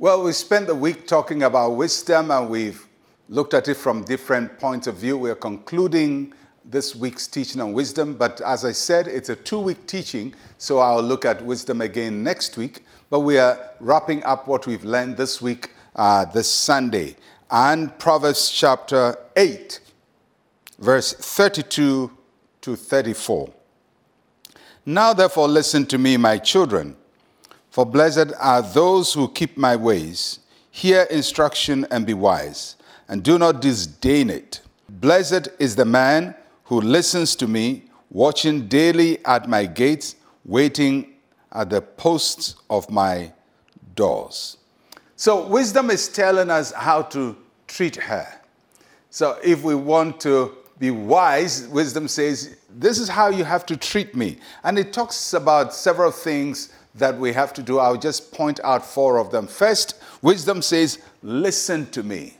Well, we spent the week talking about wisdom and we've looked at it from different points of view. We're concluding this week's teaching on wisdom, but as I said, it's a two week teaching, so I'll look at wisdom again next week. But we are wrapping up what we've learned this week, uh, this Sunday, and Proverbs chapter 8, verse 32 to 34. Now, therefore, listen to me, my children, for blessed are those who keep my ways. Hear instruction and be wise, and do not disdain it. Blessed is the man who listens to me, watching daily at my gates, waiting at the posts of my doors. So, wisdom is telling us how to treat her. So, if we want to be wise, wisdom says, This is how you have to treat me. And it talks about several things that we have to do. I'll just point out four of them. First, wisdom says, Listen to me.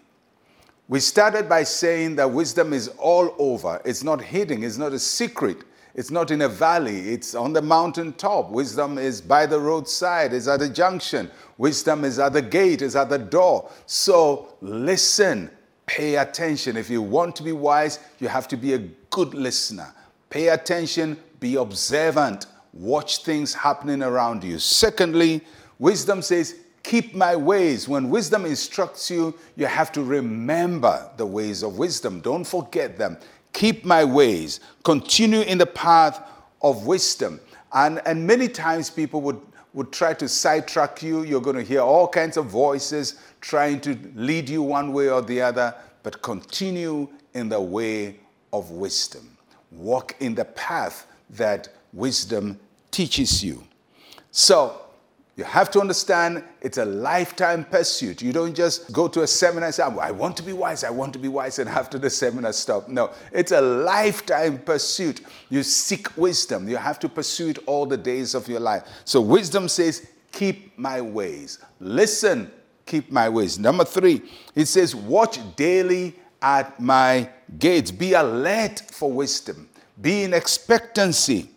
We started by saying that wisdom is all over. It's not hidden, it's not a secret. It's not in a valley, it's on the mountaintop. Wisdom is by the roadside, it's at the junction. Wisdom is at the gate, it's at the door. So listen, pay attention. If you want to be wise, you have to be a good listener. Pay attention, be observant, watch things happening around you. Secondly, wisdom says, keep my ways. When wisdom instructs you, you have to remember the ways of wisdom. Don't forget them. Keep my ways. Continue in the path of wisdom. And, and many times people would, would try to sidetrack you. You're going to hear all kinds of voices trying to lead you one way or the other, but continue in the way of wisdom. Walk in the path that wisdom teaches you. So, you have to understand it's a lifetime pursuit. You don't just go to a seminar and say, oh, I want to be wise, I want to be wise, and after the seminar stop. No, it's a lifetime pursuit. You seek wisdom. You have to pursue it all the days of your life. So wisdom says, Keep my ways. Listen, keep my ways. Number three, it says, Watch daily at my gates. Be alert for wisdom. Be in expectancy.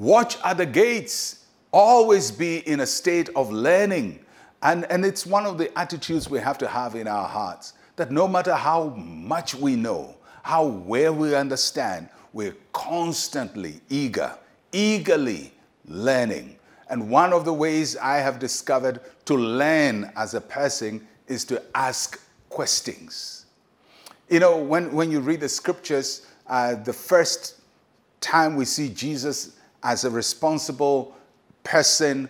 Watch at the gates always be in a state of learning. And, and it's one of the attitudes we have to have in our hearts that no matter how much we know, how well we understand, we're constantly eager, eagerly learning. And one of the ways I have discovered to learn as a person is to ask questions. You know, when, when you read the scriptures, uh, the first time we see Jesus as a responsible person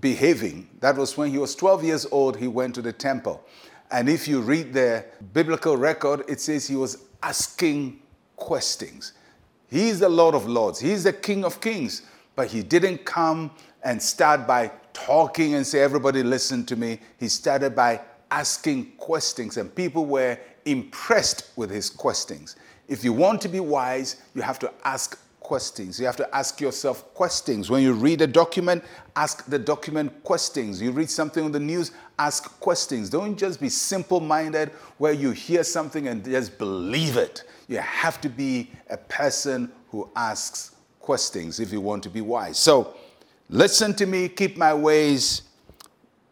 behaving. That was when he was 12 years old, he went to the temple. And if you read the biblical record, it says he was asking questions. He's the Lord of Lords, he's the King of Kings, but he didn't come and start by talking and say, Everybody listen to me. He started by asking questions, and people were impressed with his questions. If you want to be wise, you have to ask questions. You have to ask yourself questions. When you read a document, ask the document questions. You read something on the news, ask questions. Don't just be simple minded where you hear something and just believe it. You have to be a person who asks questions if you want to be wise. So, listen to me, keep my ways,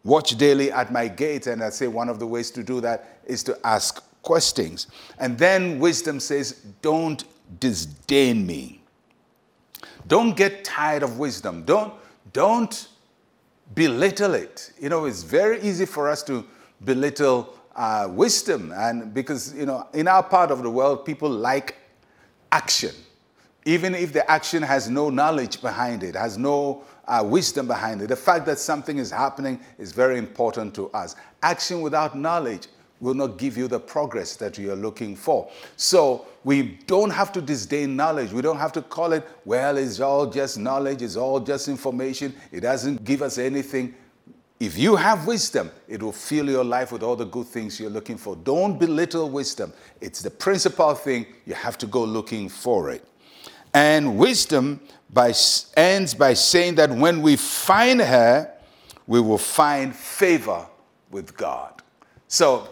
watch daily at my gate. And I say one of the ways to do that is to ask questions. And then wisdom says, don't disdain me. Don't get tired of wisdom. Don't, don't belittle it. You know, it's very easy for us to belittle uh, wisdom, and because, you know, in our part of the world, people like action. Even if the action has no knowledge behind it, has no uh, wisdom behind it, the fact that something is happening is very important to us. Action without knowledge will not give you the progress that you are looking for. So we don't have to disdain knowledge. We don't have to call it, well, it's all just knowledge, it's all just information, it doesn't give us anything. If you have wisdom, it will fill your life with all the good things you're looking for. Don't belittle wisdom. It's the principal thing. You have to go looking for it. And wisdom by, ends by saying that when we find her, we will find favor with God. So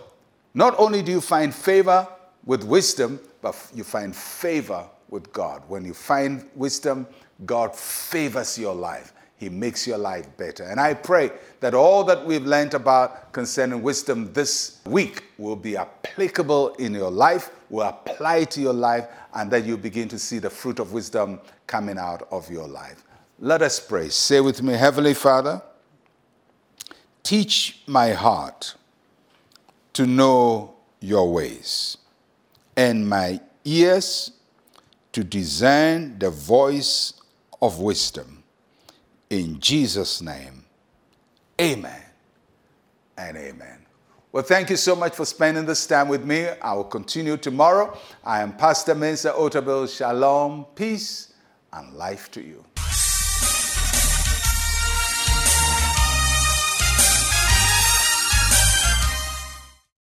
not only do you find favor with wisdom, but you find favor with God. When you find wisdom, God favors your life. He makes your life better. And I pray that all that we've learned about concerning wisdom this week will be applicable in your life, will apply to your life, and that you begin to see the fruit of wisdom coming out of your life. Let us pray. Say with me, Heavenly Father, teach my heart to know your ways, and my ears to discern the voice of wisdom. In Jesus' name, amen and amen. Well, thank you so much for spending this time with me. I will continue tomorrow. I am Pastor Mensa Otabil. Shalom, peace, and life to you.